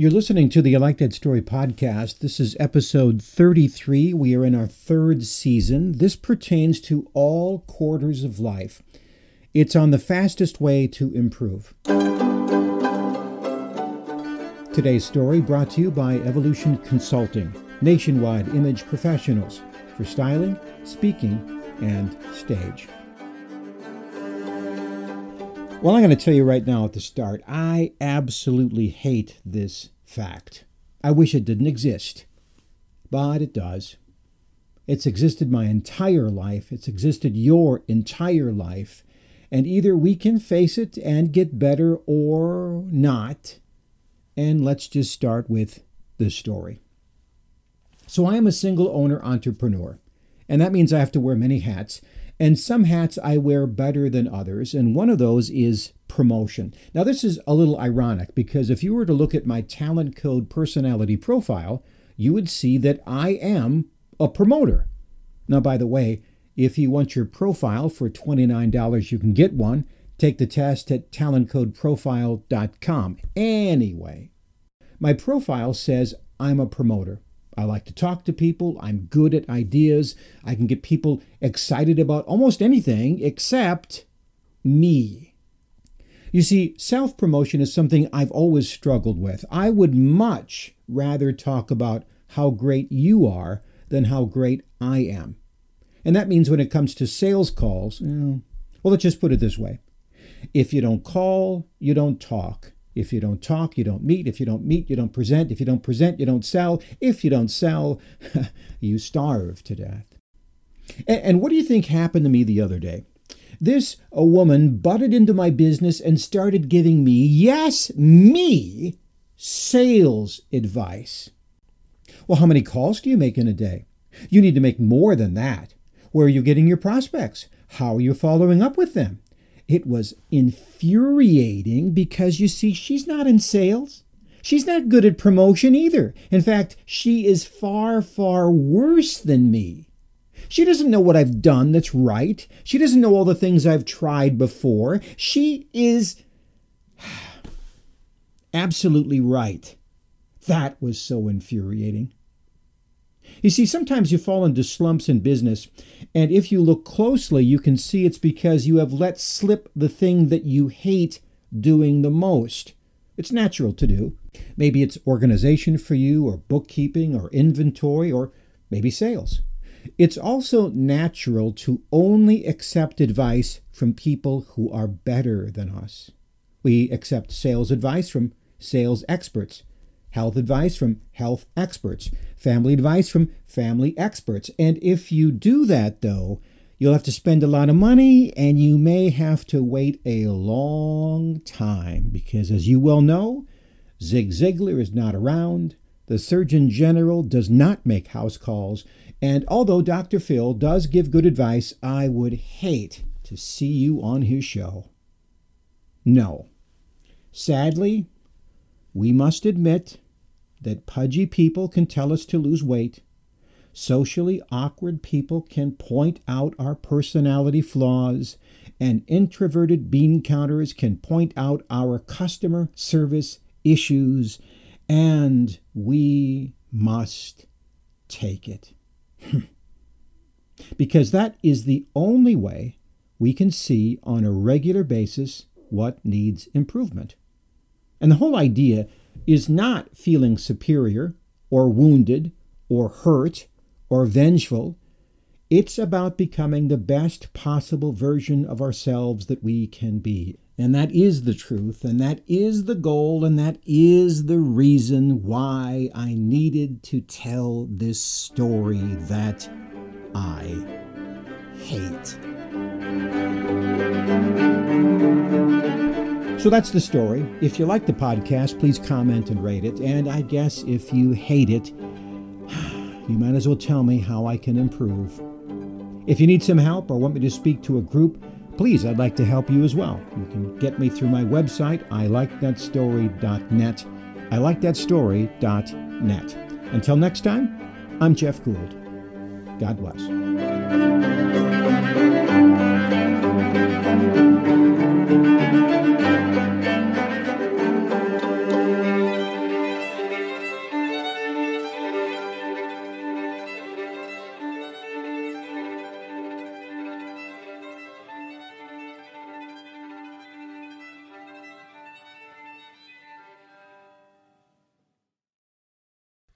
You're listening to the I Like That Story podcast. This is episode 33. We are in our third season. This pertains to all quarters of life. It's on the fastest way to improve. Today's story brought to you by Evolution Consulting, nationwide image professionals for styling, speaking, and stage. Well, I'm going to tell you right now at the start, I absolutely hate this fact. I wish it didn't exist, but it does. It's existed my entire life, it's existed your entire life, and either we can face it and get better or not. And let's just start with the story. So, I am a single owner entrepreneur, and that means I have to wear many hats. And some hats I wear better than others, and one of those is promotion. Now, this is a little ironic because if you were to look at my talent code personality profile, you would see that I am a promoter. Now, by the way, if you want your profile for $29, you can get one. Take the test at talentcodeprofile.com. Anyway, my profile says I'm a promoter. I like to talk to people. I'm good at ideas. I can get people excited about almost anything except me. You see, self promotion is something I've always struggled with. I would much rather talk about how great you are than how great I am. And that means when it comes to sales calls, well, let's just put it this way if you don't call, you don't talk. If you don't talk, you don't meet. If you don't meet, you don't present. If you don't present, you don't sell. If you don't sell, you starve to death. And, and what do you think happened to me the other day? This a woman butted into my business and started giving me, yes, me, sales advice. Well, how many calls do you make in a day? You need to make more than that. Where are you getting your prospects? How are you following up with them? It was infuriating because you see, she's not in sales. She's not good at promotion either. In fact, she is far, far worse than me. She doesn't know what I've done that's right. She doesn't know all the things I've tried before. She is absolutely right. That was so infuriating. You see, sometimes you fall into slumps in business, and if you look closely, you can see it's because you have let slip the thing that you hate doing the most. It's natural to do. Maybe it's organization for you, or bookkeeping, or inventory, or maybe sales. It's also natural to only accept advice from people who are better than us. We accept sales advice from sales experts health advice from health experts, family advice from family experts. And if you do that, though, you'll have to spend a lot of money and you may have to wait a long time because, as you well know, Zig Ziglar is not around. The Surgeon General does not make house calls. And although Dr. Phil does give good advice, I would hate to see you on his show. No. Sadly, we must admit that pudgy people can tell us to lose weight. Socially awkward people can point out our personality flaws, and introverted bean counters can point out our customer service issues, and we must take it. because that is the only way we can see on a regular basis what needs improvement. And the whole idea is not feeling superior or wounded or hurt or vengeful. It's about becoming the best possible version of ourselves that we can be. And that is the truth, and that is the goal, and that is the reason why I needed to tell this story that I hate. So that's the story. If you like the podcast, please comment and rate it. And I guess if you hate it, you might as well tell me how I can improve. If you need some help or want me to speak to a group, please, I'd like to help you as well. You can get me through my website, ilikethatstory.net. ilikethatstory.net. Until next time, I'm Jeff Gould. God bless.